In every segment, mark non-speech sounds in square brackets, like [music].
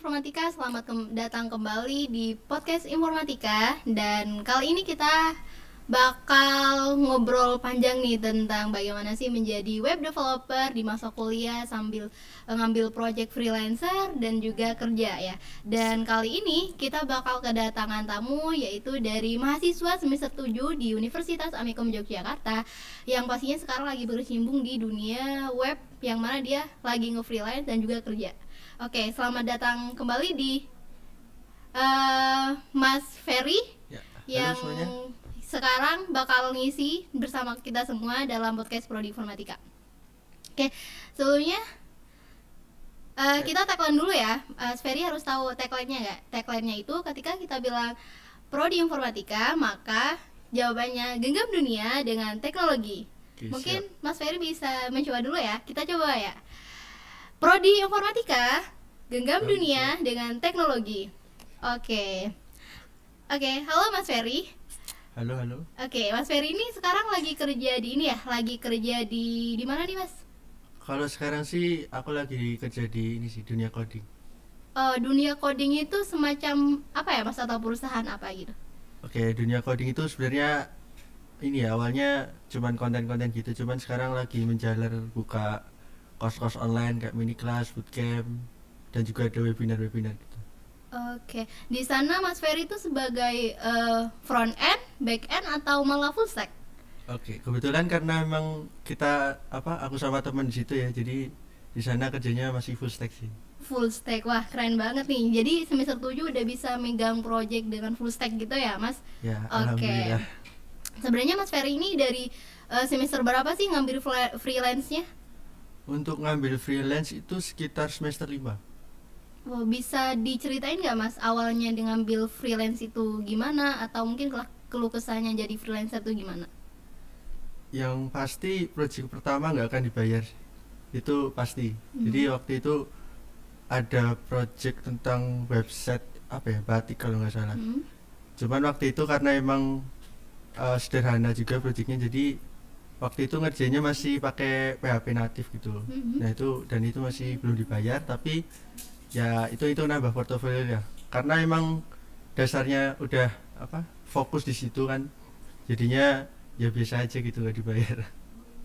informatika, selamat kem- datang kembali di podcast informatika dan kali ini kita bakal ngobrol panjang nih tentang bagaimana sih menjadi web developer di masa kuliah sambil eh, ngambil project freelancer dan juga kerja ya. Dan kali ini kita bakal kedatangan tamu yaitu dari mahasiswa semester 7 di Universitas Amikom Yogyakarta yang pastinya sekarang lagi berkecimpung di dunia web yang mana dia lagi nge-freelance dan juga kerja. Oke, selamat datang kembali di eh, Mas Ferry Ya, yang semuanya. sekarang bakal ngisi bersama kita semua dalam podcast Prodi Informatika. Oke, sebelumnya eh, kita tagline dulu ya. Mas Ferry harus tahu tagline-nya nggak? Tagline-nya itu ketika kita bilang Prodi Informatika, maka jawabannya genggam dunia dengan teknologi. Oke, Mungkin siap. Mas Ferry bisa mencoba dulu ya. Kita coba ya. Prodi Informatika, genggam dunia dengan teknologi. Oke. Oke, halo Mas Ferry. Halo, halo. Oke, Mas Ferry ini sekarang lagi kerja di ini ya, lagi kerja di di mana nih Mas? Kalau sekarang sih aku lagi kerja di ini sih dunia coding. Eh, dunia coding itu semacam apa ya Mas atau perusahaan apa gitu? Oke, dunia coding itu sebenarnya ini ya awalnya cuman konten-konten gitu, cuman sekarang lagi menjalar buka kos-kos online kayak mini class, bootcamp, dan juga ada webinar-webinar gitu. Oke, di sana Mas Ferry itu sebagai eh, front end, back end atau malah full stack? Oke, kebetulan karena memang kita apa aku sama teman di situ ya, jadi di sana kerjanya masih full stack sih. Full stack, wah keren banget nih. Jadi semester 7 udah bisa megang project dengan full stack gitu ya Mas? Ya, Oke. alhamdulillah. Sebenarnya Mas Ferry ini dari eh, semester berapa sih ngambil freelance-nya? Untuk ngambil freelance itu sekitar semester 5. Wah, bisa diceritain nggak Mas awalnya dengan ngambil freelance itu gimana atau mungkin keluh kesahnya jadi freelancer itu gimana? yang pasti project pertama nggak akan dibayar itu pasti jadi Mhm. waktu itu ada project tentang website apa ya batik kalau nggak salah Hmm. cuman waktu itu karena emang uh, sederhana juga projectnya jadi waktu itu ngerjainnya masih pakai PHP natif gitu Mhm. nah itu dan itu masih belum dibayar tapi ya itu itu nambah portofolio ya karena emang dasarnya udah apa fokus di situ kan jadinya ya biasa aja gitu nggak dibayar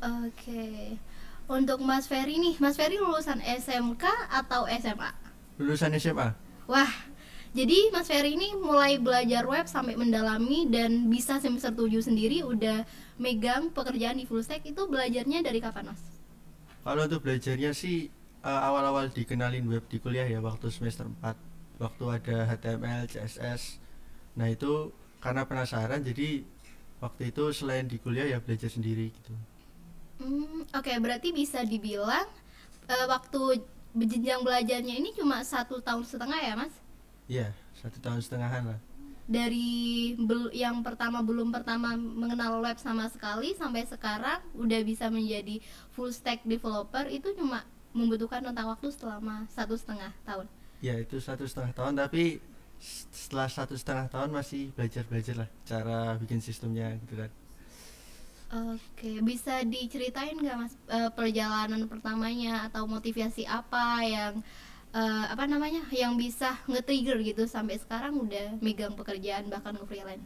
Oke. Untuk Mas Ferry nih, Mas Ferry lulusan SMK atau SMA? lulusan SMA Wah, jadi Mas Ferry ini mulai belajar web sampai mendalami dan bisa semester 7 sendiri udah megang pekerjaan di full stack itu belajarnya dari kapan Mas? kalau untuk belajarnya sih uh, awal-awal dikenalin web di kuliah ya waktu semester 4 waktu ada HTML CSS nah itu karena penasaran jadi waktu itu selain di kuliah ya belajar sendiri gitu Hmm, Oke, berarti bisa dibilang eh, waktu jenjang belajarnya ini cuma satu tahun setengah ya Mas? Iya satu tahun setengahan lah Dari bel- yang pertama belum pertama mengenal web sama sekali sampai sekarang udah bisa menjadi full stack developer itu cuma membutuhkan rentang waktu selama satu setengah tahun. ya itu satu setengah tahun tapi setelah satu setengah tahun masih belajar belajar lah cara bikin sistemnya gitu kan Oke, bisa diceritain nggak mas eh, perjalanan pertamanya atau motivasi apa yang eh, apa namanya yang bisa nge-trigger gitu sampai sekarang udah megang pekerjaan bahkan nge-freelance.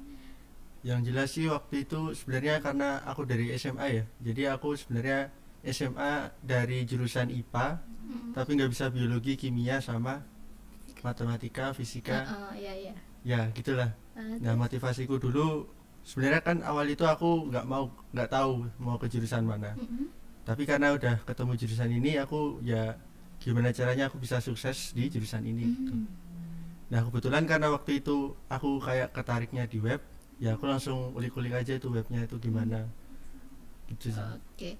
yang jelas sih waktu itu sebenarnya karena aku dari SMA ya jadi aku sebenarnya SMA dari jurusan IPA Mm. tapi nggak bisa biologi kimia sama matematika fisika Heeh, iya iya. ya gitulah Eh, nah motivasiku dulu sebenarnya kan awal itu aku nggak mau nggak tahu mau ke jurusan mana mm-mm. tapi karena udah ketemu jurusan ini aku ya gimana caranya aku bisa sukses di jurusan ini gitu. Mm. nah kebetulan karena waktu itu aku kayak ketariknya di web ya aku langsung ulik-ulik aja itu webnya itu gimana gitu Oke.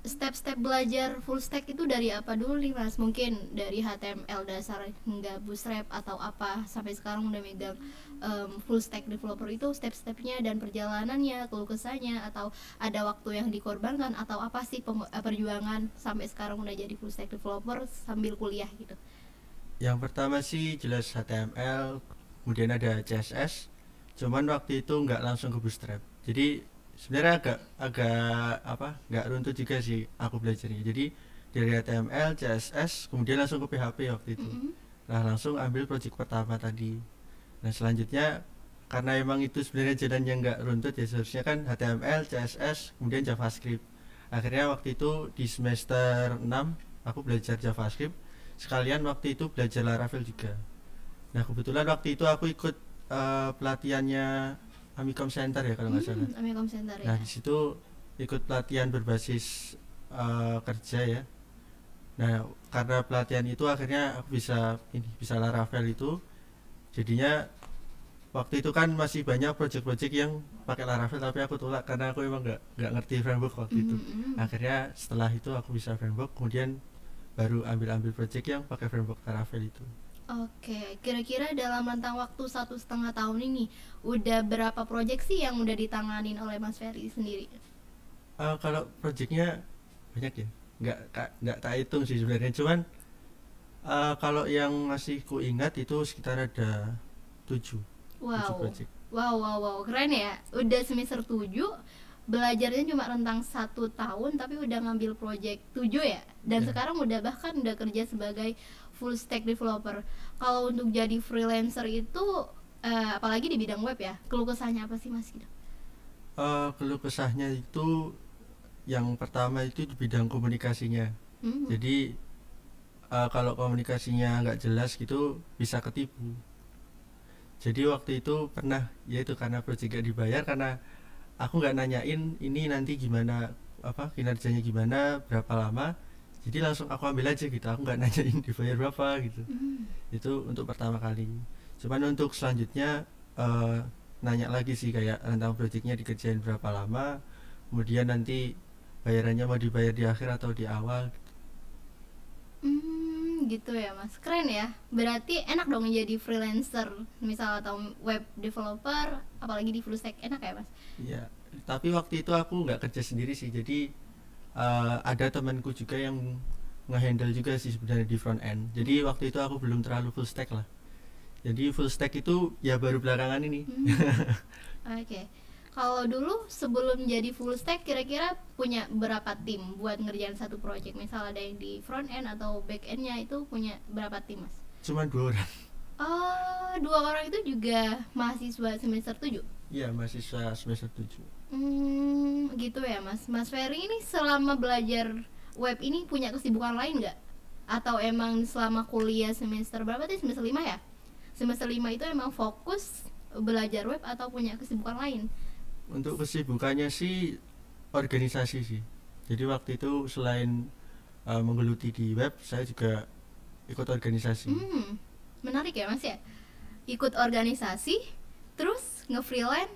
Step-step belajar full stack itu dari apa dulu nih Mas? Mungkin dari HTML dasar hingga Bootstrap atau apa sampai sekarang udah megang em, full stack developer itu step-stepnya dan perjalanannya, keluh atau ada waktu yang dikorbankan atau apa sih eh, perjuangan sampai sekarang udah jadi full stack developer sambil kuliah gitu. yang pertama sih jelas HTML kemudian ada CSS cuman waktu itu nggak langsung ke bootstrap jadi sebenarnya agak agak apa nggak runtut juga sih aku belajarnya. Jadi dari HTML CSS kemudian langsung ke PHP waktu itu. Mm-mm. nah langsung ambil project pertama tadi. Nah selanjutnya karena emang itu sebenarnya jalan yang nggak runtut ya seharusnya kan HTML, CSS, kemudian JavaScript. Akhirnya waktu itu di semester 6 aku belajar JavaScript. Sekalian waktu itu belajar Laravel juga. Nah kebetulan waktu itu aku ikut uh, pelatihannya Amicom Center ya kalau nggak salah Hmm, Amicom Center ya. Nah di situ ikut pelatihan berbasis uh, kerja ya. Nah karena pelatihan itu akhirnya aku bisa ini bisa Laravel itu. Jadinya waktu itu kan masih banyak project-project yang pakai Laravel tapi aku tolak karena aku emang nggak nggak ngerti framework waktu itu. Mhm, mhm. Akhirnya setelah itu aku bisa framework kemudian baru ambil-ambil project yang pakai framework Laravel itu. Oke, kira-kira dalam rentang waktu satu setengah tahun ini udah berapa proyek sih yang udah ditanganin oleh Mas Ferry sendiri? Uh, kalau projectnya banyak ya nggak nggak tak hitung sih sebenarnya cuman uh, kalau yang masih ku ingat itu sekitar ada tujuh tujuh Wow, project wow, wow, wow, keren ya. Udah semester 7 belajarnya cuma rentang satu tahun tapi udah ngambil project 7 ya. Dan Ya. sekarang udah bahkan udah kerja sebagai full stack developer. Kalau untuk jadi freelancer itu eh, apalagi di bidang web ya, keluh kesahnya apa sih Mas Gitu? Uh, keluh kesahnya itu yang pertama itu di bidang komunikasinya Hmm. jadi uh, kalau komunikasinya nggak jelas gitu bisa ketipu jadi waktu itu pernah yaitu karena project gak dibayar karena aku nggak nanyain ini nanti gimana apa kinerjanya gimana berapa lama jadi langsung aku ambil aja gitu aku nggak nanyain [laughs] dibayar berapa gitu. Hmm. itu untuk pertama kali. Cuman untuk selanjutnya eh, nanya lagi sih kayak tentang projectnya dikerjain berapa lama kemudian nanti bayarannya mau dibayar di akhir atau di awal. Hmm, gitu ya mas, keren ya. Berarti enak dong jadi freelancer, misal atau web developer, apalagi di full stack. Enak ya mas. Iya, tapi waktu itu aku nggak kerja sendiri sih, jadi eh, ada temanku juga yang ngehandle juga sih sebenarnya di front end. Jadi waktu itu aku belum terlalu full stack lah. Jadi full stack itu ya baru belakangan ini. Hmm. [laughs] Oke, kalau dulu sebelum jadi full stack, kira-kira punya berapa tim buat ngerjain satu project? Misal ada yang di front end atau back endnya itu punya berapa tim mas? Cuman dua orang. Oh, dua orang itu juga mahasiswa semester 7 Iya, mahasiswa semester 7 Hmm, gitu ya mas. Mas Ferry ini selama belajar web ini punya kesibukan lain nggak? Atau emang selama kuliah semester berapa tadi semester 5 ya? Semester 5 itu emang fokus belajar web atau punya kesibukan lain? Untuk kesibukannya sih organisasi sih. Jadi waktu itu selain eh, menggeluti di web, saya juga ikut organisasi. Hmm, menarik ya mas ya. Ikut organisasi, terus nge-freelance,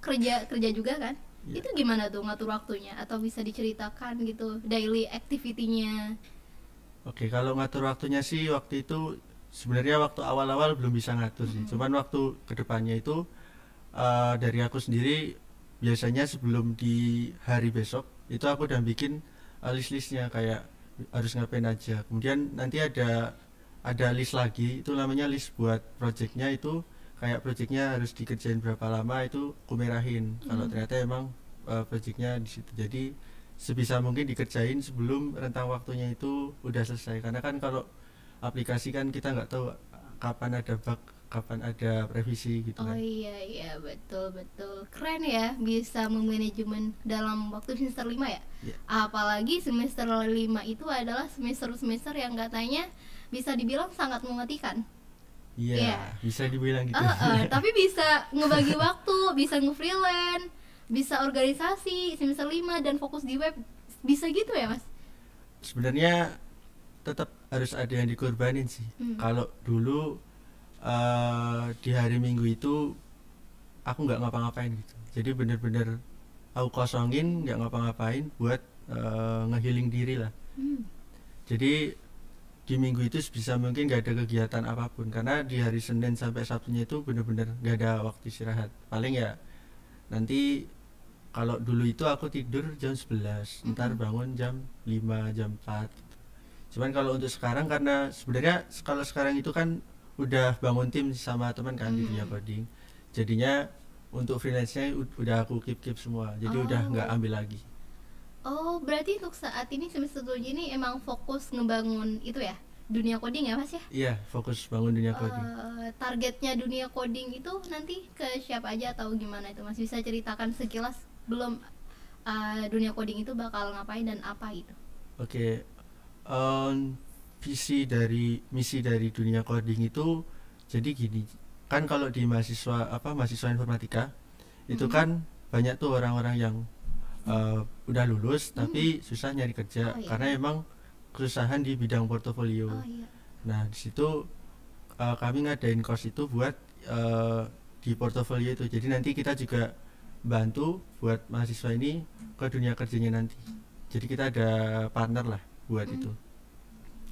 kerja kerja juga kan? Iya. Itu gimana tuh ngatur waktunya? Atau bisa diceritakan gitu daily activity-nya? Oke, kalau ngatur waktunya sih waktu itu sebenarnya waktu awal-awal belum bisa ngatur sih. Mhm. Cuman waktu ke depannya itu eh, dari aku sendiri biasanya sebelum di hari besok itu aku udah bikin eh, list-listnya kayak harus ngapain aja. Kemudian nanti ada ada list lagi itu namanya list buat projectnya itu kayak projectnya harus dikerjain berapa lama itu kumerahin. Kalau Mhm. ternyata emang eh, projectnya di situ. Jadi sebisa mungkin dikerjain sebelum rentang waktunya itu udah selesai karena kan kalau aplikasi kan kita nggak tahu kapan ada bug kapan ada revisi gitu Oh kan iya iya betul betul keren ya bisa memanajemen dalam waktu semester 5 ya Iya. apalagi semester 5 itu adalah semester-semester yang katanya bisa dibilang sangat mematikan iya Iya. bisa dibilang gitu Eh, eh, [laughs] tapi bisa ngebagi waktu bisa nge-freelance bisa organisasi semester 5 dan fokus di web bisa gitu ya mas sebenarnya tetap harus ada yang dikorbanin sih Hmm. kalau dulu eh, di hari minggu itu aku nggak ngapa-ngapain gitu jadi bener-bener aku kosongin nggak ngapa-ngapain buat eh, ngehealing diri lah Hmm. jadi di minggu itu sebisa mungkin nggak ada kegiatan apa pun karena di hari Senin sampai Sabtunya itu bener-bener nggak ada waktu istirahat paling ya nanti kalau dulu itu aku tidur jam 11 ntar Mhm. bangun jam 5 jam 4 gitu. cuman kalau untuk sekarang karena sebenarnya kalau sekarang itu kan udah bangun tim sama teman kan di dunia coding jadinya untuk freelance-nya udah aku keep keep semua jadi udah Oh. nggak ambil lagi oh berarti untuk saat ini semester 7 ini emang fokus ngebangun itu ya? Dunia coding ya mas ya? Iya fokus bangun dunia coding. Eh, targetnya dunia coding itu nanti ke siapa aja atau gimana itu mas? Bisa ceritakan sekilas belum eh, dunia coding itu bakal ngapain dan apa gitu Oke, em, visi dari misi dari dunia coding itu jadi gini, kan kalau di mahasiswa apa mahasiswa informatika itu Mhm. kan banyak tuh orang-orang yang eh, udah lulus tapi susah nyari kerja Oh, iya. karena emang kesusahan di bidang portofolio. oh iya Nah di situ eh, kami ngadain course itu buat eh, di portofolio itu. Jadi nanti kita juga bantu buat mahasiswa ini ke dunia kerjanya nanti. Jadi kita ada partner lah buat Hmm. itu.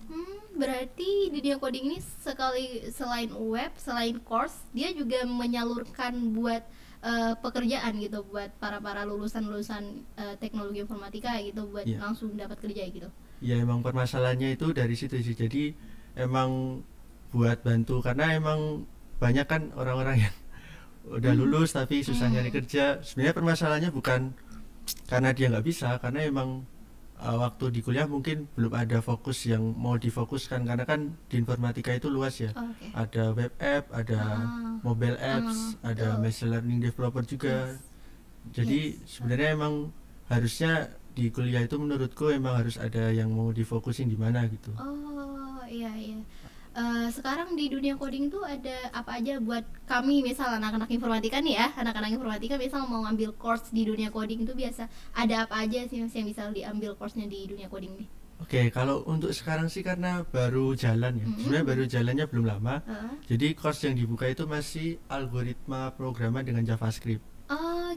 Hmm, berarti dunia coding ini sekali selain web, selain course, dia juga menyalurkan buat eh, pekerjaan gitu buat para para lulusan lulusan teknologi informatika gitu buat Iya. langsung dapat kerja gitu. Ya emang permasalahannya itu dari situ sih. Jadi emang buat bantu karena emang banyak kan orang-orang yang [laughs] udah Hmm. lulus tapi susah Hmm. nyari kerja. Sebenarnya permasalahannya bukan karena dia nggak bisa, karena emang uh, waktu di kuliah mungkin belum ada fokus yang mau difokuskan karena kan di informatika itu luas ya. Oke. Ada web app, ada Ah, mobile apps, Ah, ada betul. machine learning developer juga. yes. Jadi Yes. sebenarnya emang harusnya di kuliah itu menurutku emang harus ada yang mau difokusin di mana gitu. Oh iya iya. Eh, sekarang di dunia coding tuh ada apa aja buat kami misal anak-anak informatika nih ya anak-anak informatika misal mau ngambil course di dunia coding itu biasa ada apa aja sih mas yang bisa diambil course-nya di dunia coding nih? Oke, kalau untuk sekarang sih karena baru jalan ya. Mm-mm. Sebenarnya baru jalannya belum lama. Heeh. Jadi course yang dibuka itu masih algoritma programan dengan JavaScript.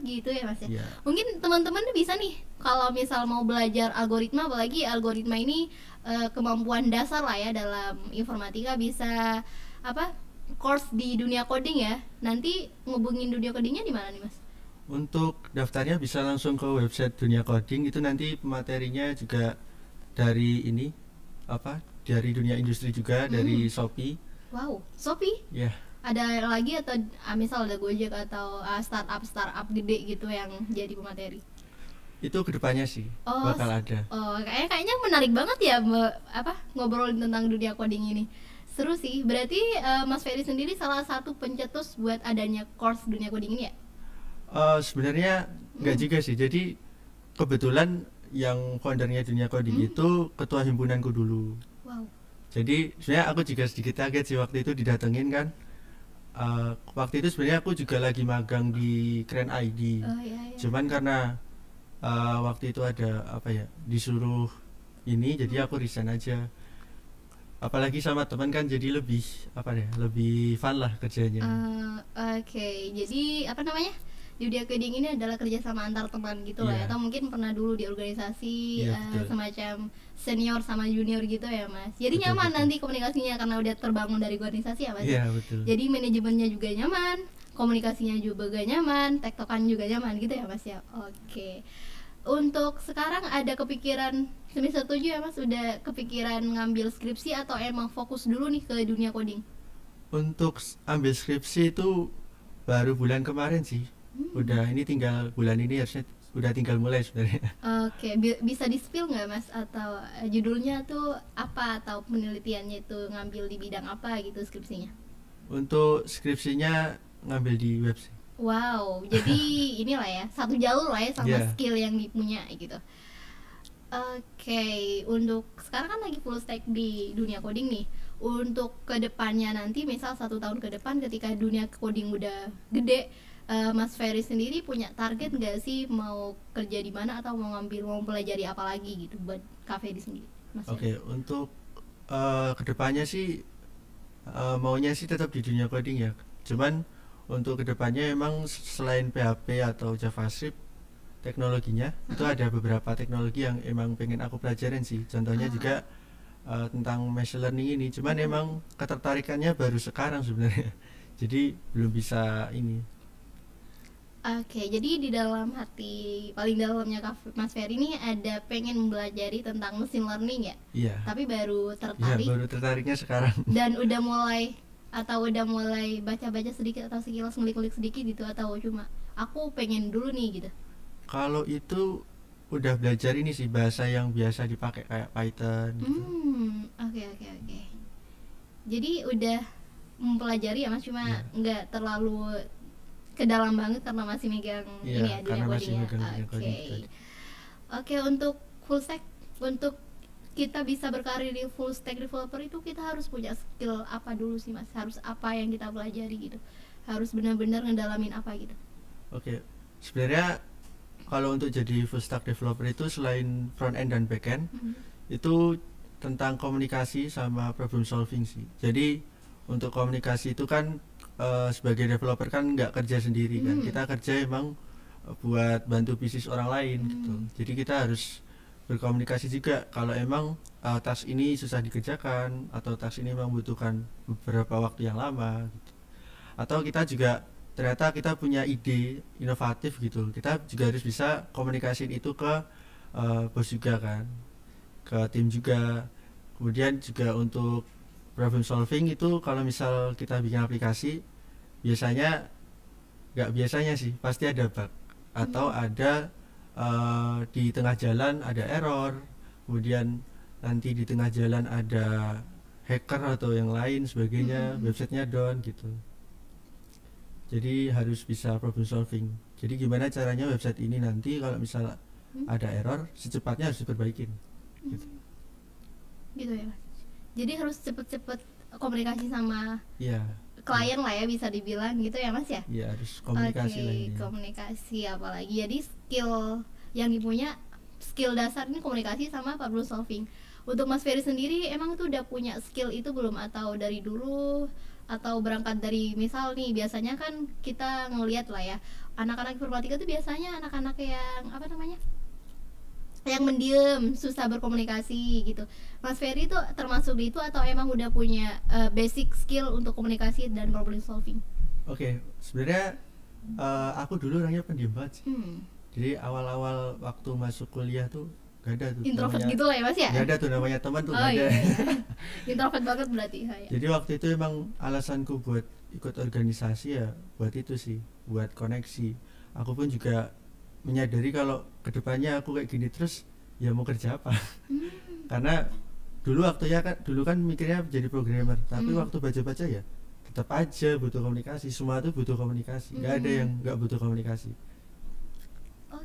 Gitu ya mas ya. Ya. Mungkin teman-teman bisa nih kalau misal mau belajar algoritma apalagi algoritma ini eh, kemampuan dasar lah ya dalam informatika bisa apa course di dunia coding ya. Nanti ngubungin dunia codingnya di mana nih mas? Untuk daftarnya bisa langsung ke website Dunia Coding itu nanti materinya juga dari ini apa? Dari dunia industri juga dari Hmm. Shopee. Wow, Shopee Ya. Ada lagi atau ah, misal ada Gojek atau ah, startup startup gede gitu yang jadi pemateri? Itu ke depannya sih Oh, bakal ada. Oh, kayaknya kayaknya menarik banget ya me- apa ngobrolin tentang dunia coding ini. Seru sih. Berarti eh, Mas Ferry sendiri salah satu pencetus buat adanya course dunia coding ini ya? Eh, sebenarnya nggak Hmm. juga sih. Jadi kebetulan yang foundernya Dunia Coding Hmm. itu ketua himpunanku dulu. Wow. Jadi sebenarnya aku juga sedikit kaget sih waktu itu didatengin kan. Eh, waktu itu sebenarnya aku juga lagi magang di Keren ID. Oh iya iya. Cuman karena eh, waktu itu ada apa ya disuruh ini, jadi aku resign aja. Apalagi sama teman kan jadi lebih apa ya lebih fun lah kerjanya. Eh, Oke, jadi apa namanya? Dunia coding ini adalah kerjasama antar teman gitu lah ya. Iya. Atau mungkin pernah dulu di organisasi Iya, eh, betul. semacam senior sama junior gitu ya mas. Jadi Betul, nyaman betul. nanti komunikasinya karena udah terbangun dari organisasi ya mas. Iya betul. Jadi manajemennya juga nyaman, komunikasinya juga nyaman, tektokan juga nyaman gitu ya mas ya. Oke. Untuk sekarang ada kepikiran semester 7 ya mas udah kepikiran ngambil skripsi atau emang fokus dulu nih ke dunia coding? Untuk ambil skripsi itu baru bulan kemarin sih. Hmm. Udah ini tinggal bulan ini harusnya udah tinggal mulai sebenarnya. Oke, bi- bisa di spill nggak mas atau eh, judulnya tuh apa atau penelitiannya itu ngambil di bidang apa gitu skripsinya? Untuk skripsinya ngambil di web sih. Wow, jadi [laughs] inilah ya satu jalur lah ya sama Yeah. skill yang dipunya gitu. Oke, untuk sekarang kan lagi full stack di dunia coding nih. Untuk ke depannya nanti, misal satu tahun ke depan, ketika dunia coding udah gede, eh, Mas Ferry sendiri punya target nggak sih mau kerja di mana atau mau ngambil mau pelajari apa lagi gitu buat cafe di sendiri? Oke, Ferry? untuk eh, ke depannya sih eh, maunya sih tetap di dunia coding ya. Cuman untuk ke depannya emang selain PHP atau JavaScript teknologinya itu ada beberapa teknologi yang emang pengen aku pelajarin sih. Contohnya Ah. juga eh, tentang machine learning ini. Cuman Hmm. emang ketertarikannya baru sekarang sebenarnya. [laughs] Jadi belum bisa ini. Oke, jadi di dalam hati paling dalamnya Mas Ferry ini ada pengen mempelajari tentang mesin learning ya, Iya. tapi baru Iya, tertarik baru tertariknya sekarang. [laughs] dan udah mulai atau udah mulai baca-baca sedikit atau sekilas ngulik-ngulik sedikit gitu atau cuma aku pengen dulu nih gitu. Kalau itu udah belajar ini sih bahasa yang biasa dipakai kayak Python gitu. Hmm, oke oke oke. jadi udah mempelajari ya mas cuma Iya. nggak terlalu ke dalam banget karena masih megang Iya, ini ya karena masih megang Oke. tadi. Oke untuk full stack untuk kita bisa berkarir di full stack developer itu kita harus punya skill apa dulu sih mas? Harus apa yang kita pelajari gitu? Harus benar-benar ngedalamin apa gitu? Oke, sebenarnya kalau untuk jadi full stack developer itu selain front end dan back end Mhm. itu tentang komunikasi sama problem solving sih. Jadi untuk komunikasi itu kan eh, sebagai developer kan nggak kerja sendiri kan, Hmm. kita kerja emang buat bantu bisnis orang lain gitu. Hmm. Jadi kita harus berkomunikasi juga kalau emang eh, task ini susah dikerjakan atau task ini membutuhkan beberapa waktu yang lama gitu. Atau kita juga ternyata kita punya ide inovatif gitu. Kita juga harus bisa komunikasiin itu ke eh, bos juga kan ke tim juga kemudian juga untuk problem solving itu kalau misal kita bikin aplikasi biasanya nggak biasanya sih pasti ada bug atau ada eh, di tengah jalan ada error kemudian nanti di tengah jalan ada hacker atau yang lain sebagainya Mhm. websitenya down gitu jadi harus bisa problem solving jadi gimana caranya website ini nanti kalau misal Hmm. ada error secepatnya harus diperbaikin gitu. Gitu ya mas? Jadi harus cepet-cepet komunikasi sama Iya, klien lah ya bisa dibilang gitu ya mas ya? iya harus komunikasi lah ini. komunikasi apalagi. Jadi skill yang dipunya skill dasar ini komunikasi sama problem solving. Untuk Mas Ferry sendiri emang tuh udah punya skill itu belum atau dari dulu atau berangkat dari misal nih biasanya kan kita ngelihat lah ya anak-anak informatika tuh biasanya anak-anak yang apa namanya yang mendiam susah berkomunikasi gitu Mas Ferry tuh termasuk di itu atau emang udah punya eh, basic skill untuk komunikasi dan problem solving Oke, sebenarnya eh, aku dulu orangnya pendiam banget sih. hmm. Jadi awal-awal waktu masuk kuliah tuh gak ada tuh introvert namanya, gitu lah ya mas ya Gak ada tuh namanya teman tuh oh gak ada. iya, [laughs] iya. introvert banget berarti ha, ya. Jadi waktu itu emang alasanku buat ikut organisasi ya buat itu sih, buat koneksi. Aku pun juga menyadari kalau ke depannya aku kayak gini terus ya mau kerja apa? [laughs] Hmm. Karena dulu waktunya kan dulu kan mikirnya jadi programmer, tapi Hmm. waktu baca-baca ya tetap aja butuh komunikasi. Semua tuh butuh komunikasi. Gak ada Hmm. yang nggak butuh komunikasi.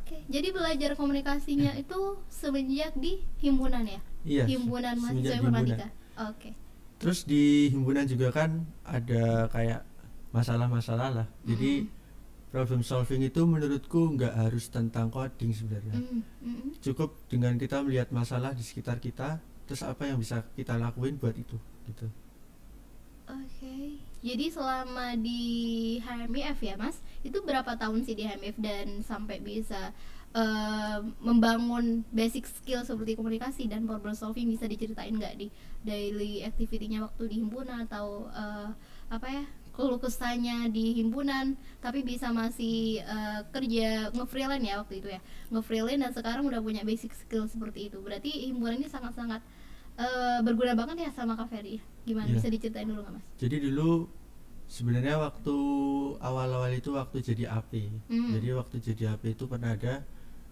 Oke jadi belajar komunikasinya itu semenjak di himpunan ya Iya. himpunan mahasiswa informatika oke Terus di himpunan juga kan ada kayak masalah-masalah lah. Jadi Mm-mm. problem solving itu menurutku nggak harus tentang coding sebenarnya. Mm, mm, mm. Cukup dengan kita melihat masalah di sekitar kita, terus apa yang bisa kita lakuin buat itu, gitu. Oke, jadi selama di HMIF ya mas, itu berapa tahun sih di HMIF dan sampai bisa eh, membangun basic skill seperti komunikasi dan problem solving? Bisa diceritain nggak di daily activity-nya waktu di himpunan atau eh, apa ya keluh kesahnya di himpunan tapi bisa masih eh, kerja nge-freelance ya waktu itu ya? Nge-freelance dan sekarang udah punya basic skill seperti itu. Berarti himpunan ini sangat-sangat eh, berguna banget ya sama Kak Ferry gimana? Iya. bisa diceritain dulu nggak mas? Jadi dulu sebenarnya waktu awal-awal itu waktu jadi AP. Hmm. Jadi waktu jadi AP itu pernah ada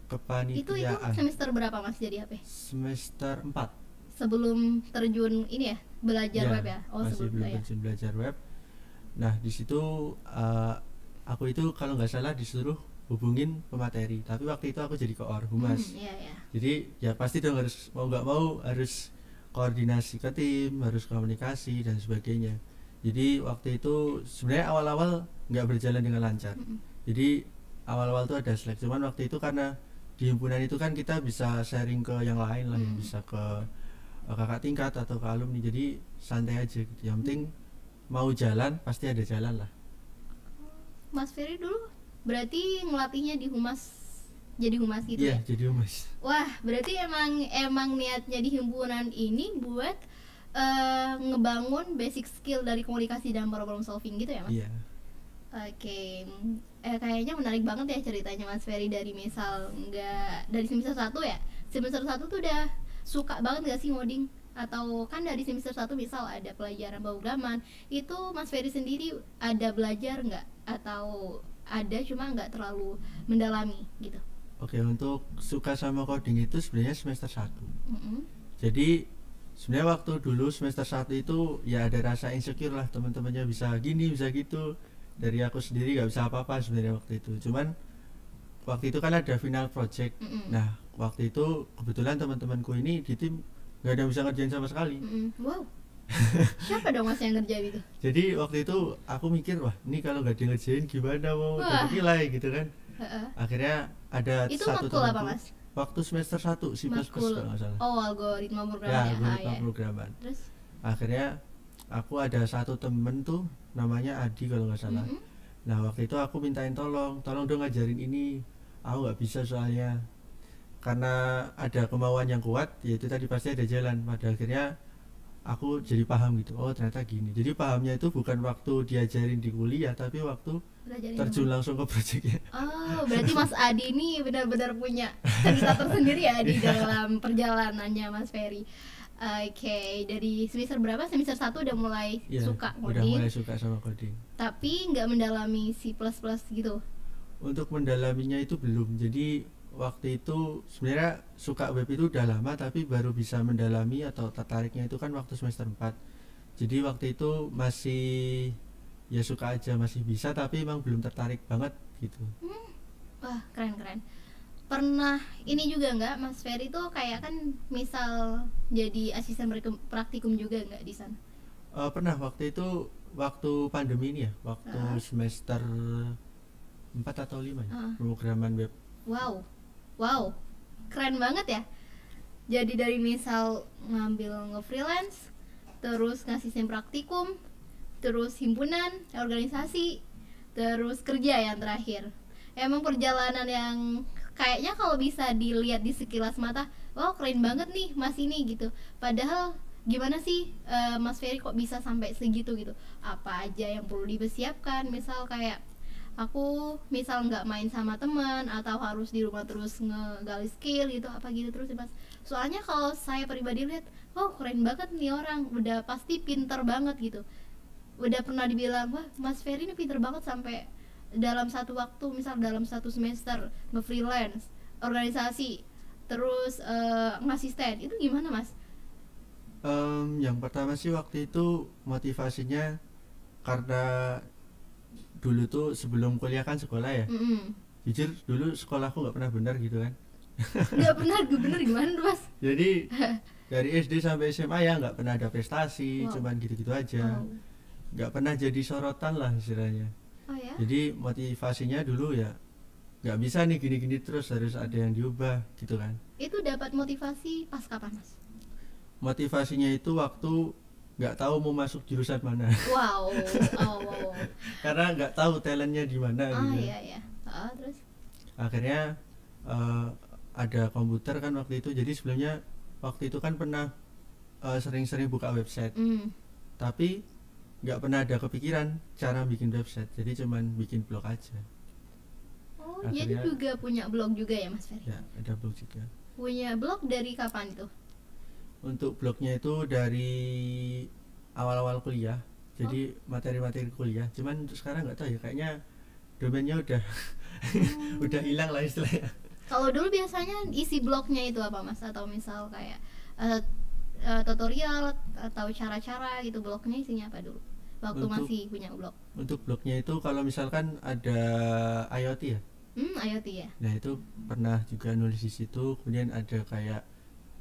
itu itu kepanitiaan. semester berapa mas jadi apa semester 4 sebelum terjun ini ya belajar web ya? Oh masih sebelum belum ya. terjun belajar web. Nah di situ eh, aku itu kalau nggak salah disuruh hubungin pemateri. Tapi waktu itu aku jadi koor humas. Hmm, iya ya jadi ya pasti dong harus mau nggak mau harus koordinasi ke tim harus komunikasi dan sebagainya. Jadi waktu itu sebenarnya awal-awal nggak berjalan dengan lancar. Mm-mm. jadi awal-awal tuh ada slack. Cuman waktu itu karena di himpunan itu kan kita bisa sharing ke yang lain lah yang Hmm. bisa ke eh, kakak tingkat atau ke alumni. Jadi santai aja gitu. Yang penting mau jalan pasti ada jalan lah. Mas Ferry dulu berarti ngelatihnya di humas jadi humas gitu iya ya jadi humas wah berarti emang emang niatnya di himpunan ini buat eh, ngebangun basic skill dari komunikasi dan problem solving gitu ya mas iya Oke, eh, kayaknya menarik banget ya ceritanya Mas Ferry dari misal nggak dari semester satu ya. Semester satu tuh udah suka banget gak sih ngoding? Atau kan dari semester satu misal ada pelajaran pemrograman, itu Mas Ferry sendiri ada belajar nggak? Atau ada cuma nggak terlalu mendalami gitu? Oke untuk suka sama coding itu sebenarnya semester 1 Mm-mm. jadi sebenarnya waktu dulu semester 1 itu ya ada rasa insecure lah teman-temannya bisa gini bisa gitu. Dari aku sendiri nggak bisa apa-apa sebenarnya waktu itu. Cuman waktu itu kan ada final project. Mm-mm. nah waktu itu kebetulan teman-temanku ini di tim nggak ada yang bisa ngerjain sama sekali. Mm-mm. wow. [laughs] Siapa dong mas yang ngerjain itu? Jadi waktu itu aku mikir wah ini kalau nggak di ngerjain gimana mau dapat nilai gitu kan Heeh. akhirnya ada itu satu matkul apa mas? Waktu semester 1 C++ matkul kalau nggak salah. Oh algoritma ya programnya ah, algoritma ya. programan. Terus? Akhirnya aku ada satu temen tuh namanya Adi kalau nggak salah. Mm-mm. nah waktu itu aku mintain tolong tolong dong ngajarin ini. Aku nggak bisa soalnya. Karena ada kemauan yang kuat yaitu tadi pasti ada jalan. Pada akhirnya aku jadi paham gitu oh ternyata gini. Jadi pahamnya itu bukan waktu diajarin di kuliah tapi waktu Belajarin terjun apa? langsung ke proyeknya Oh, berarti Mas Adi ini benar-benar punya cerita tersendiri ya di [laughs] dalam perjalanannya Mas Ferry. Oke, dari semester berapa? Semester 1 udah mulai ya suka udah coding, mulai suka sama coding tapi nggak mendalami C++ gitu. untuk mendalaminya itu belum jadi waktu itu sebenarnya suka web itu udah lama tapi baru bisa mendalami atau tertariknya itu kan waktu semester 4 jadi waktu itu masih ya suka aja masih bisa tapi emang belum tertarik banget gitu Wah, keren-keren. Pernah ini juga nggak Mas Ferry tuh kayak kan misal jadi asisten praktikum- juga nggak di sana? Eh, pernah waktu itu waktu pandemi ini ya waktu Ah. semester 4 atau 5 ya Ah. pemrograman web Wow, wow, keren banget ya. Jadi dari misal ngambil nge-freelance, terus ngasih praktikum, terus himpunan, organisasi, terus kerja yang terakhir. Emang perjalanan yang kayaknya kalau bisa dilihat di sekilas mata, wow keren banget nih mas ini gitu. Padahal gimana sih eh, Mas Ferry kok bisa sampai segitu gitu? Apa aja yang perlu dipersiapkan? Misal kayak aku misal nggak main sama teman atau harus di rumah terus ngegali skill gitu apa gitu terus sih mas soalnya kalau saya pribadi lihat wow keren banget nih orang udah pasti pinter banget gitu udah pernah dibilang wah mas Ferry ini pinter banget sampai dalam satu waktu misal dalam satu semester nge-freelance organisasi terus eh, ngasisten itu gimana mas Em, yang pertama sih waktu itu motivasinya karena dulu tuh sebelum kuliah kan sekolah ya Mm-mm. jujur dulu sekolahku nggak pernah benar gitu kan nggak benar bener gimana tuh mas [laughs] jadi dari SD sampai SMA ya nggak pernah ada prestasi Wow. cuman gitu-gitu aja oh. Nggak pernah jadi sorotan lah istilahnya. Oh ya? Jadi motivasinya dulu ya nggak bisa nih gini-gini terus harus ada yang diubah gitu kan. Itu dapat motivasi pas kapan mas? Motivasinya itu waktu nggak tahu mau masuk jurusan mana. [laughs] Wow oh, wow. karena nggak tahu talentnya di mana ah gitu. iya iya. Ah, terus? Akhirnya eh, ada komputer kan waktu itu. Jadi sebelumnya waktu itu kan pernah eh, sering-sering buka website. Mm. tapi nggak pernah ada kepikiran cara bikin website jadi cuman bikin blog aja. Oh jadi Akhirnya- juga punya blog juga ya mas Ferry? Ya ada blog juga. Punya blog dari kapan itu untuk blognya itu dari awal-awal kuliah. Jadi materi-materi kuliah. Cuman untuk sekarang nggak tahu ya kayaknya domainnya udah [laughs] udah hilang lah istilahnya. Kalau dulu biasanya isi blognya itu apa mas? Atau misal kayak eh, tutorial atau cara-cara gitu blognya isinya apa dulu waktu Untuk- masih punya blog untuk blognya itu kalau misalkan ada IoT ya hmm IoT ya Nah itu pernah juga nulis di situ, kemudian ada kayak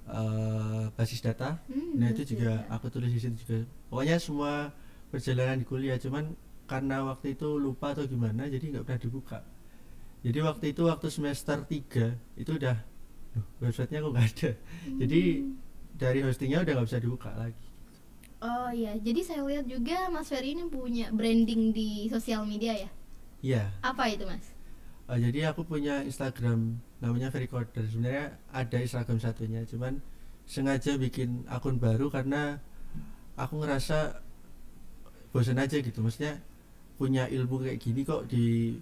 eh, basis data. hmm, Nah itu juga ya. aku tulis di situ juga. Pokoknya semua perjalanan di kuliah, cuman karena waktu itu lupa atau gimana, jadi nggak pernah dibuka. Jadi waktu itu waktu semester 3 itu udah "Loh, websitenya kok nggak ada. Jadi Hmm. dari hostingnya udah nggak bisa dibuka lagi. Oh iya jadi saya lihat juga mas Ferry ini punya branding di sosial media ya Iya. apa itu mas Eh, jadi aku punya Instagram namanya Vericorder. Sebenarnya ada Instagram satunya, cuman sengaja bikin akun baru karena aku ngerasa bosan aja gitu. Maksudnya punya ilmu kayak gini kok di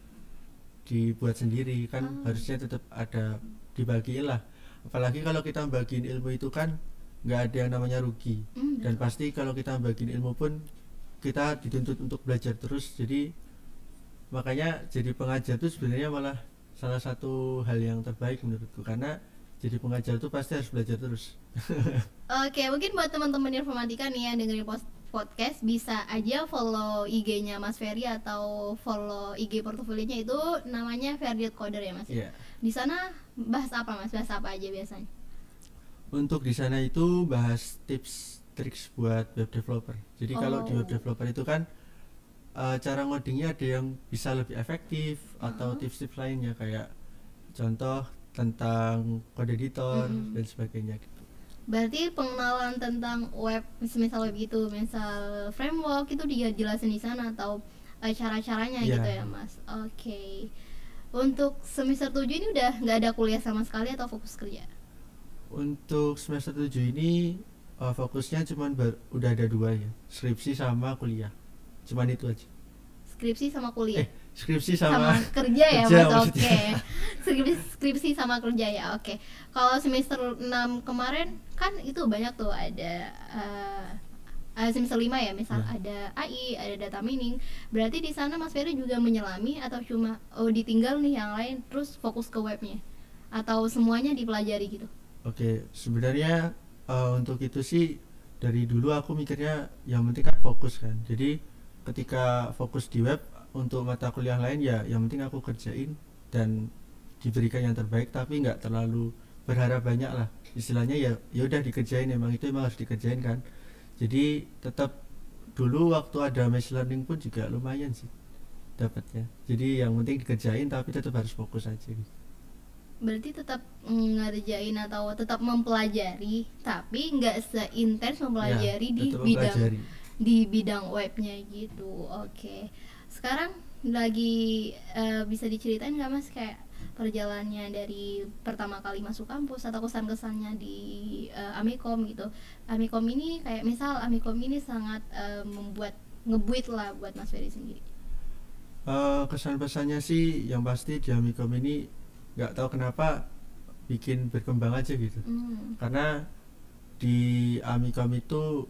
dibuat sendiri kan Ah. harusnya tetap ada dibagiin lah. Apalagi kalau kita bagiin ilmu itu kan nggak ada yang namanya rugi. Hmm, Dan pasti kalau kita bagiin ilmu pun kita dituntut untuk belajar terus. Jadi makanya jadi pengajar itu sebenarnya malah salah satu hal yang terbaik menurutku karena jadi pengajar itu pasti harus belajar terus [laughs] Oke, mungkin buat teman-teman informatika nih yang dengerin pos- podcast bisa aja follow IG-nya Mas Ferry atau follow IG portofolionya itu namanya Ferdiot Coder ya Mas. Iya. Di sana bahas apa Mas? Bahas apa aja biasanya? Untuk di sana itu bahas tips triks buat web developer jadi kalau di web Oh. developer itu kan eh, cara ngodingnya ada yang bisa lebih efektif atau Uh-huh. tips-tips lainnya kayak contoh tentang kode editor Mhm. dan sebagainya gitu Berarti pengenalan tentang web, misal web gitu, misal framework itu dia jelasin di sana atau eh, cara-caranya Iya. gitu ya Mas. Oke. Untuk semester 7 ini udah nggak ada kuliah sama sekali atau fokus kerja? Untuk semester 7 ini eh, fokusnya cuman bar- udah ada dua ya. Skripsi sama kuliah. Cuman itu aja. Skripsi sama kuliah? eh skripsi sama, sama, kerja ya kerja mas? oke. Maksudnya. skripsi, skripsi sama kerja ya oke. Kalau semester 6 kemarin kan itu banyak tuh ada eh, semester 5 ya misal Ya. ada AI ada data mining. Berarti di sana Mas Ferry juga menyelami atau cuma oh ditinggal nih yang lain terus fokus ke webnya? Atau semuanya dipelajari gitu Oke, sebenarnya eh, untuk itu sih dari dulu aku mikirnya yang penting kan fokus kan. Jadi ketika fokus di web untuk mata kuliah lain ya yang penting aku kerjain dan diberikan yang terbaik tapi nggak terlalu berharap banyak lah. Istilahnya ya ya udah dikerjain emang itu emang harus dikerjain kan. Jadi tetap dulu waktu ada machine learning pun juga lumayan sih dapatnya. Jadi yang penting dikerjain tapi tetap harus fokus aja gitu. Berarti tetap ngerjain atau tetap mempelajari tapi nggak seintens mempelajari Ya, di bidang mempelajari. di bidang webnya gitu. Oke. Sekarang lagi eh, bisa diceritain nggak mas kayak perjalanannya dari pertama kali masuk kampus atau kesan-kesannya di eh, Amikom gitu? Amikom ini kayak misal Amikom ini sangat eh, membuat ngebuit lah buat Mas Ferry sendiri. Eh, kesan pesannya sih yang pasti di Amikom ini nggak tahu kenapa bikin berkembang aja gitu Hmm, karena di Amikom itu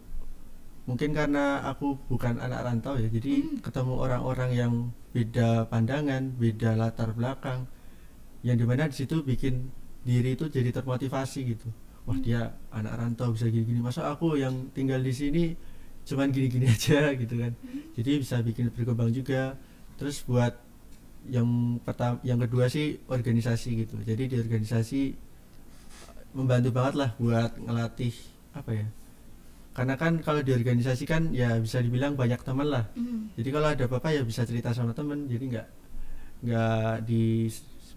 mungkin karena aku bukan anak rantau ya jadi Hmm. ketemu orang-orang yang beda pandangan beda latar belakang yang di mana di situ bikin diri itu jadi termotivasi gitu wah Hmm. dia anak rantau bisa gini-gini masa aku yang tinggal di sini cuman gini-gini [laughs] aja gitu kan Hmm. jadi bisa bikin berkembang juga terus buat yang pertama yang kedua sih organisasi gitu. Jadi di organisasi membantu banget lah buat ngelatih apa ya karena kan kalau di organisasi kan ya bisa dibilang banyak teman lah. Hmm. jadi kalau ada apa-apa ya bisa cerita sama temen jadi nggak nggak di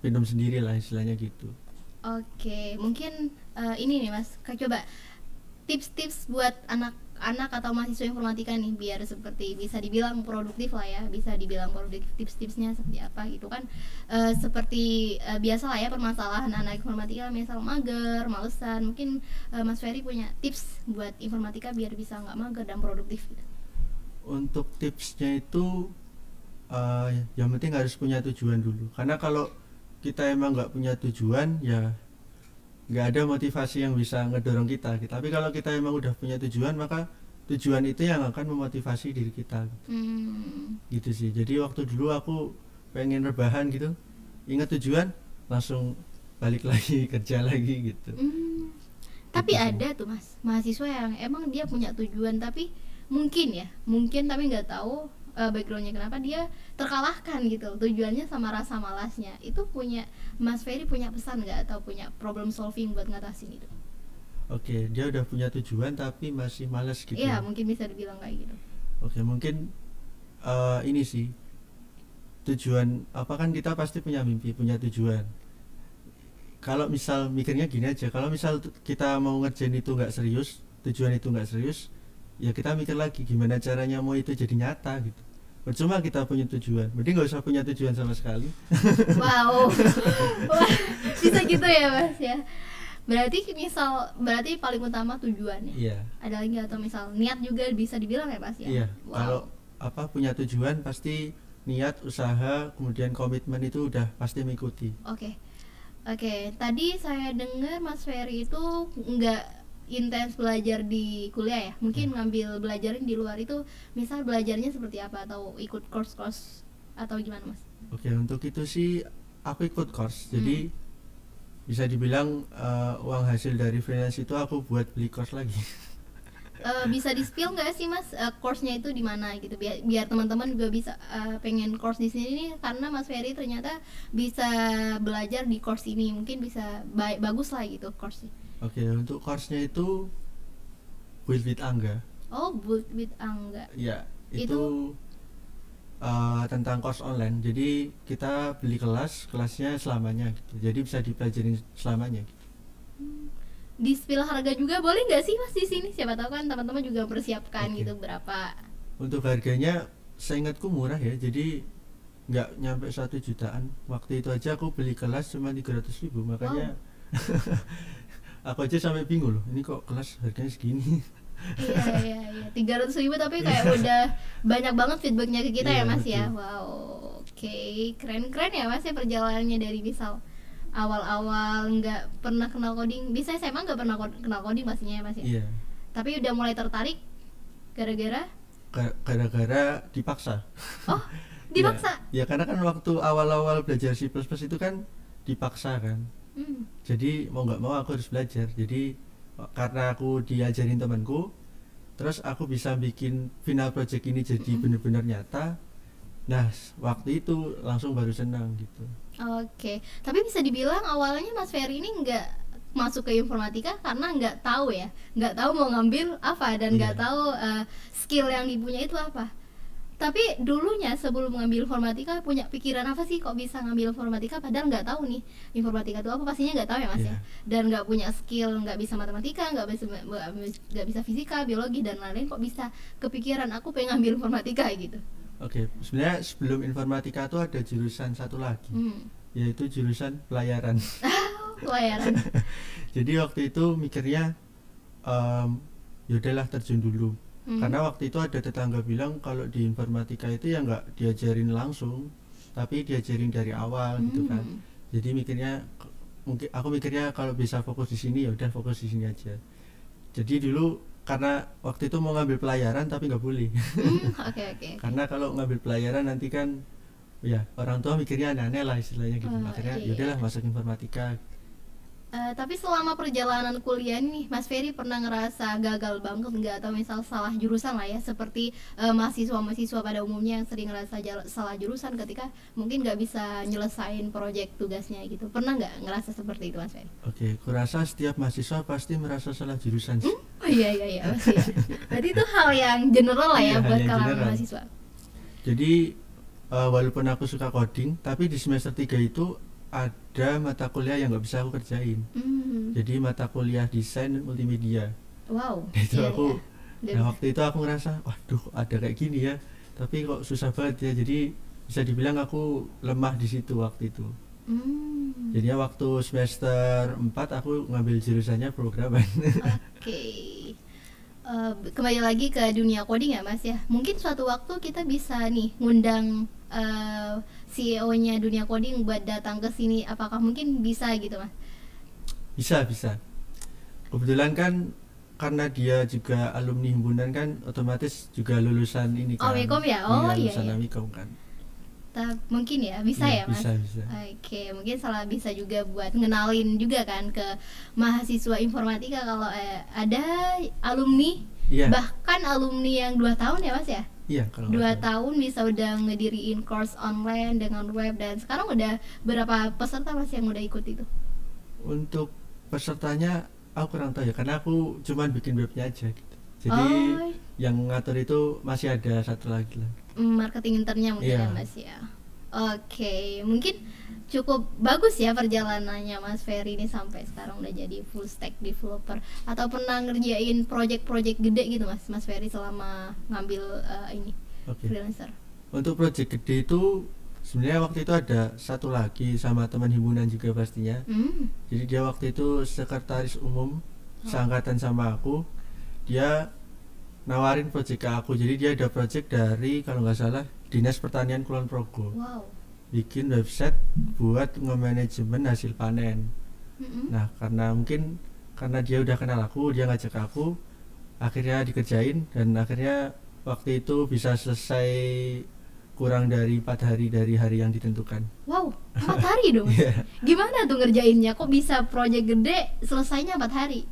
minum sendiri lah istilahnya gitu. Oke, mungkin eh, ini nih Mas, Kak, coba tips-tips buat anak-anak atau mahasiswa informatika nih biar seperti bisa dibilang produktif lah ya, bisa dibilang produktif tips-tipsnya seperti apa gitu kan. Eh, seperti eh, biasa lah ya permasalahan anak informatika misal mager, malesan. Mungkin eh, Mas Ferry punya tips buat informatika biar bisa nggak mager dan produktif gitu. untuk tipsnya itu eh, yang penting harus punya tujuan dulu karena kalau kita emang nggak punya tujuan ya nggak ada motivasi yang bisa ngedorong kita. Tapi kalau kita emang udah punya tujuan maka tujuan itu yang akan memotivasi diri kita. Hmm. gitu sih. Jadi waktu dulu aku pengen rebahan gitu. Ingat tujuan? Langsung balik [laughs] lagi kerja lagi gitu. Hmm. Tapi Gitu ada tuh mas. Mahasiswa yang emang dia punya tujuan tapi mungkin ya mungkin tapi nggak tahu eh, backgroundnya kenapa dia terkalahkan gitu tujuannya sama rasa malasnya itu punya Mas Ferry punya pesan nggak atau punya problem solving buat ngatasin itu? oke dia udah punya tujuan tapi masih males gitu Iya mungkin bisa dibilang kayak gitu. Oke mungkin eh, ini sih tujuan apa kan kita pasti punya mimpi punya tujuan. Kalau misal mikirnya gini aja, kalau misal kita mau ngerjain itu nggak serius, tujuan itu nggak serius, ya kita mikir lagi gimana caranya mau itu jadi nyata gitu. Percuma kita punya tujuan, mending nggak usah punya tujuan sama sekali. [laughs] Wow, [laughs] bisa gitu ya mas ya. Berarti misal berarti paling utama tujuannya. Iya, Ada lagi atau misal niat juga bisa dibilang ya mas ya? iya. Wow. Kalau apa punya tujuan pasti niat, usaha, kemudian komitmen itu udah pasti mengikuti. Oke, oke. Tadi saya dengar Mas Ferry itu nggak intens belajar di kuliah ya. Mungkin Hmm. ngambil belajarin di luar itu, misal belajarnya seperti apa atau ikut course-course atau gimana Mas? Oke, untuk itu sih aku ikut course. Jadi bisa dibilang eh, uang hasil dari freelance itu aku buat beli course lagi [laughs] Eh, bisa di spill nggak sih mas eh, course-nya itu di mana gitu biar biar teman-teman juga bisa eh, pengen course di sini nih karena mas Ferry ternyata bisa belajar di course ini mungkin bisa baik bagus lah gitu course oke untuk course-nya itu build with Angga. Oh build with Angga. Ya Itu- itu, eh, tentang course online. Jadi kita beli kelas kelasnya selamanya gitu. Jadi bisa dipelajarin selamanya gitu. di spill harga juga boleh nggak sih mas di sini? Siapa tahu kan teman-teman juga persiapkan Oke. gitu berapa. Untuk harganya seingatku murah ya. Jadi nggak nyampe satu jutaan. Waktu itu aja aku beli kelas cuma 300 ribu makanya [laughs] aku aja sampai bingung loh ini kok kelas harganya segini? Iya iya iya. Tiga ratus ribu tapi kayak udah banyak banget feedbacknya ke kita Iya, ya mas ya? betul. wow oke. Keren keren ya mas ya perjalanannya dari misal awal-awal nggak pernah kenal coding. Bisa saya emang nggak pernah kenal coding pastinya ya mas ya? Iya. Tapi udah mulai tertarik gara-gara? Ga- gara-gara dipaksa. Oh [laughs] dipaksa? Ya, ya karena kan waktu awal-awal belajar C++ itu kan dipaksa kan Hmm. jadi mau nggak mau aku harus belajar jadi karena aku diajarin temanku terus aku bisa bikin final project ini jadi Mm-mm. benar-benar nyata nah waktu itu langsung baru senang gitu Oke, tapi bisa dibilang awalnya Mas Ferry ini nggak masuk ke informatika karena nggak tahu ya, nggak tahu mau ngambil apa dan nggak Iya. tahu eh, skill yang dipunya itu apa. Tapi dulunya sebelum mengambil informatika punya pikiran apa sih kok bisa ngambil informatika? Padahal nggak tahu nih informatika itu apa? Pastinya nggak tahu ya mas ya? Iya. dan nggak punya skill nggak bisa matematika nggak bisa nggak bisa fisika biologi dan lain-lain kok bisa kepikiran aku pengen ngambil informatika gitu. Oke sebenarnya sebelum informatika tuh ada jurusan satu lagi hmm. yaitu jurusan pelayaran. [laughs] Pelayaran. [laughs] Jadi waktu itu mikirnya um, yaudahlah terjun dulu Hmm. karena waktu itu ada tetangga bilang kalau di informatika itu ya nggak diajarin langsung tapi diajarin dari awal gitu kan Hmm. jadi mikirnya mungkin aku mikirnya kalau bisa fokus di sini ya udah fokus di sini aja jadi dulu karena waktu itu mau ngambil pelayaran tapi nggak boleh Hmm, [laughs] oke oke karena kalau ngambil pelayaran nanti kan ya orang tua mikirnya aneh-aneh lah istilahnya gitu Oh, akhirnya iya. yaudahlah masuk informatika Eh, tapi selama perjalanan kuliah nih, Mas Ferry pernah ngerasa gagal banget nggak atau misal salah jurusan lah ya, seperti eh, mahasiswa-mahasiswa pada umumnya yang sering ngerasa salah jurusan ketika mungkin nggak bisa nyelesain proyek tugasnya gitu. Pernah nggak ngerasa seperti itu, Mas Ferry? oke kurasa setiap mahasiswa pasti merasa salah jurusan sih. Oh iya iya iya, pasti ya. Berarti itu hal yang general lah ya Iya, buat kalangan mahasiswa. Jadi eh, walaupun aku suka coding, tapi di semester 3 itu ada mata kuliah yang nggak bisa aku kerjain. Hmm. Jadi mata kuliah desain multimedia. Wow. [laughs] Itu iya, aku. Dan- Nah waktu itu aku ngerasa, waduh ada kayak gini ya. Tapi kok susah banget ya. Jadi bisa dibilang aku lemah di situ waktu itu. Hmm. Jadinya waktu semester 4 aku ngambil jurusannya programan. [laughs] Oke. Eh, kembali lagi ke dunia coding ya Mas ya. Mungkin suatu waktu kita bisa nih ngundang eh, CEO-nya dunia coding buat datang ke sini. Apakah mungkin bisa gitu Mas? bisa bisa. Kebetulan kan karena dia juga alumni himpunan kan otomatis juga lulusan ini Oh, kan. Wikom ya? Oh, iya, lulusan iya. Kan. Ta- mungkin ya, bisa Iya, ya Mas? bisa, bisa. Oke, mungkin salah bisa juga buat ngenalin juga kan ke mahasiswa informatika kalau eh, ada alumni Iya, bahkan alumni yang dua tahun ya Mas ya? Iya kalau dua salah. tahun bisa udah ngediriin course online dengan web dan sekarang udah berapa peserta mas yang udah ikut itu Untuk pesertanya aku kurang tahu ya karena aku cuman bikin webnya aja gitu. Jadi oh yang ngatur itu masih ada satu lagi lah. marketing internnya mungkin Iya. ya mas ya oke mungkin cukup bagus ya perjalanannya mas Ferry ini sampai sekarang udah jadi full stack developer atau pernah ngerjain project-project gede gitu mas mas Ferry selama ngambil eh, ini Oke. freelancer Untuk project gede itu sebenarnya waktu itu ada satu lagi sama teman himpunan juga pastinya. hmm. Jadi dia waktu itu sekretaris umum seangkatan sama aku. Dia nawarin project ke aku. Jadi dia ada project dari kalau nggak salah Dinas Pertanian Kulon Progo. wow Bikin website buat nge-manajemen hasil panen. Mm-mm. Nah, karena mungkin karena dia udah kenal aku, dia ngajak aku, akhirnya dikerjain dan akhirnya waktu itu bisa selesai kurang dari empat hari dari hari yang ditentukan Wow, [laughs] empat hari dong. Iya. Gimana tuh ngerjainnya? Kok bisa proyek gede selesainya empat hari?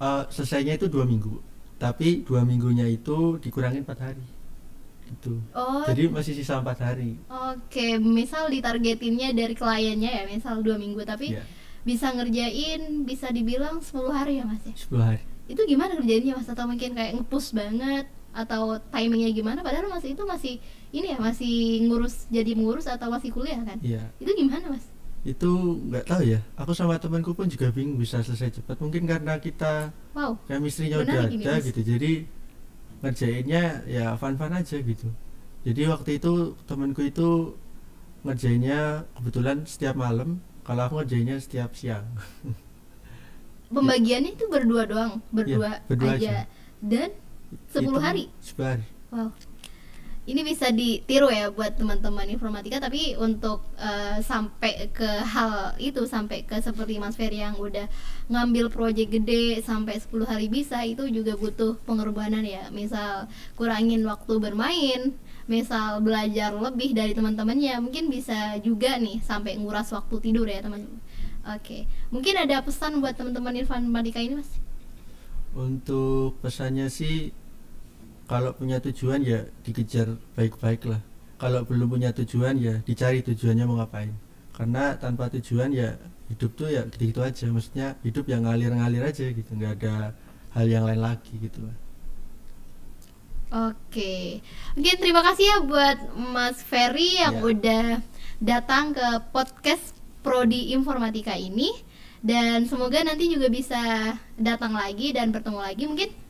Eh, selesainya itu dua minggu tapi dua minggunya itu dikurangin empat hari gitu Oh, jadi masih sisa empat hari oke. Misal ditargetinnya dari kliennya ya, misal dua minggu, tapi ya bisa ngerjain bisa dibilang 10 hari ya mas ya? 10 hari Itu gimana kerjainnya mas? Atau mungkin kayak ngepush banget? Atau timingnya gimana? Padahal mas itu masih ini ya, masih ngurus jadi mengurus atau masih kuliah kan? iya Itu gimana mas? itu nggak tahu ya aku sama temanku pun juga bingung bisa selesai cepat mungkin karena kita Wow, chemistry-nya udah ada Mas. gitu jadi ngerjainnya ya fun-fun aja gitu jadi waktu itu temanku itu ngerjainnya kebetulan setiap malam kalau aku ngerjainnya setiap siang [laughs] pembagiannya itu berdua doang, berdua, Iya, berdua aja. aja. Dan 10 Itu hari. 10 hari Wow. Ini bisa ditiru ya buat teman-teman informatika tapi untuk eh, sampai ke hal itu sampai ke seperti Mas Ferry yang udah ngambil proyek gede sampai 10 hari bisa itu juga butuh pengorbanan ya. Misal kurangin waktu bermain, misal belajar lebih dari teman-temannya, mungkin bisa juga nih sampai nguras waktu tidur ya, teman-teman. Oke. Mungkin ada pesan buat teman-teman informatika ini, Mas? untuk pesannya sih kalau punya tujuan ya dikejar baik-baik lah. Kalau belum punya tujuan ya dicari tujuannya mau ngapain. Karena tanpa tujuan ya hidup tuh ya gitu, -gitu aja. Maksudnya hidup yang ngalir-ngalir aja gitu. Nggak ada hal yang lain lagi gitu lah. Oke, mungkin terima kasih ya buat Mas Ferry yang Ya. udah datang ke podcast Prodi Informatika ini. Dan semoga nanti juga bisa datang lagi dan bertemu lagi. Mungkin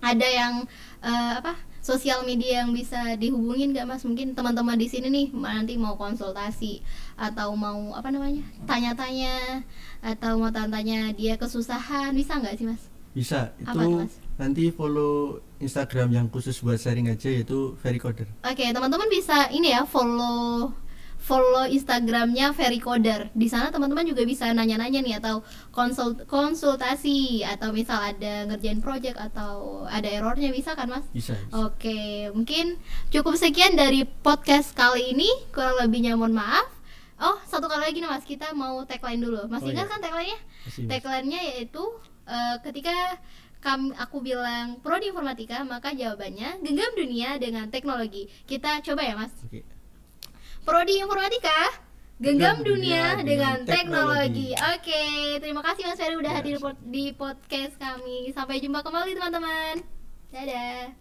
ada yang eh, apa sosial media yang bisa dihubungin gak Mas? Mungkin teman-teman di sini nih nanti mau konsultasi atau mau apa namanya tanya-tanya atau mau tanya-tanya dia kesusahan bisa nggak sih Mas? bisa Apa itu Mas? nanti follow Instagram yang khusus buat sharing aja yaitu Vericoder Oke, teman-teman bisa ini ya follow follow Instagramnya Vericoder. Di sana teman-teman juga bisa nanya-nanya nih atau konsul konsultasi atau misal ada ngerjain project atau ada errornya bisa kan mas? bisa, bisa. Oke, mungkin cukup sekian dari podcast kali ini. Kurang lebihnya mohon maaf. Oh, satu kali lagi nih mas, kita mau tagline dulu. Masih Oh, ingat iya. kan tagline-nya? Mas. Tagline-nya yaitu eh, ketika kam, aku bilang prodi informatika, maka jawabannya genggam dunia dengan teknologi. Kita coba ya, Mas. Oke. Prodi informatika genggam dunia dunia dengan teknologi. teknologi. Oke, terima kasih Mas Ferry udah hadir di podcast kami. Sampai jumpa kembali teman-teman. Dadah.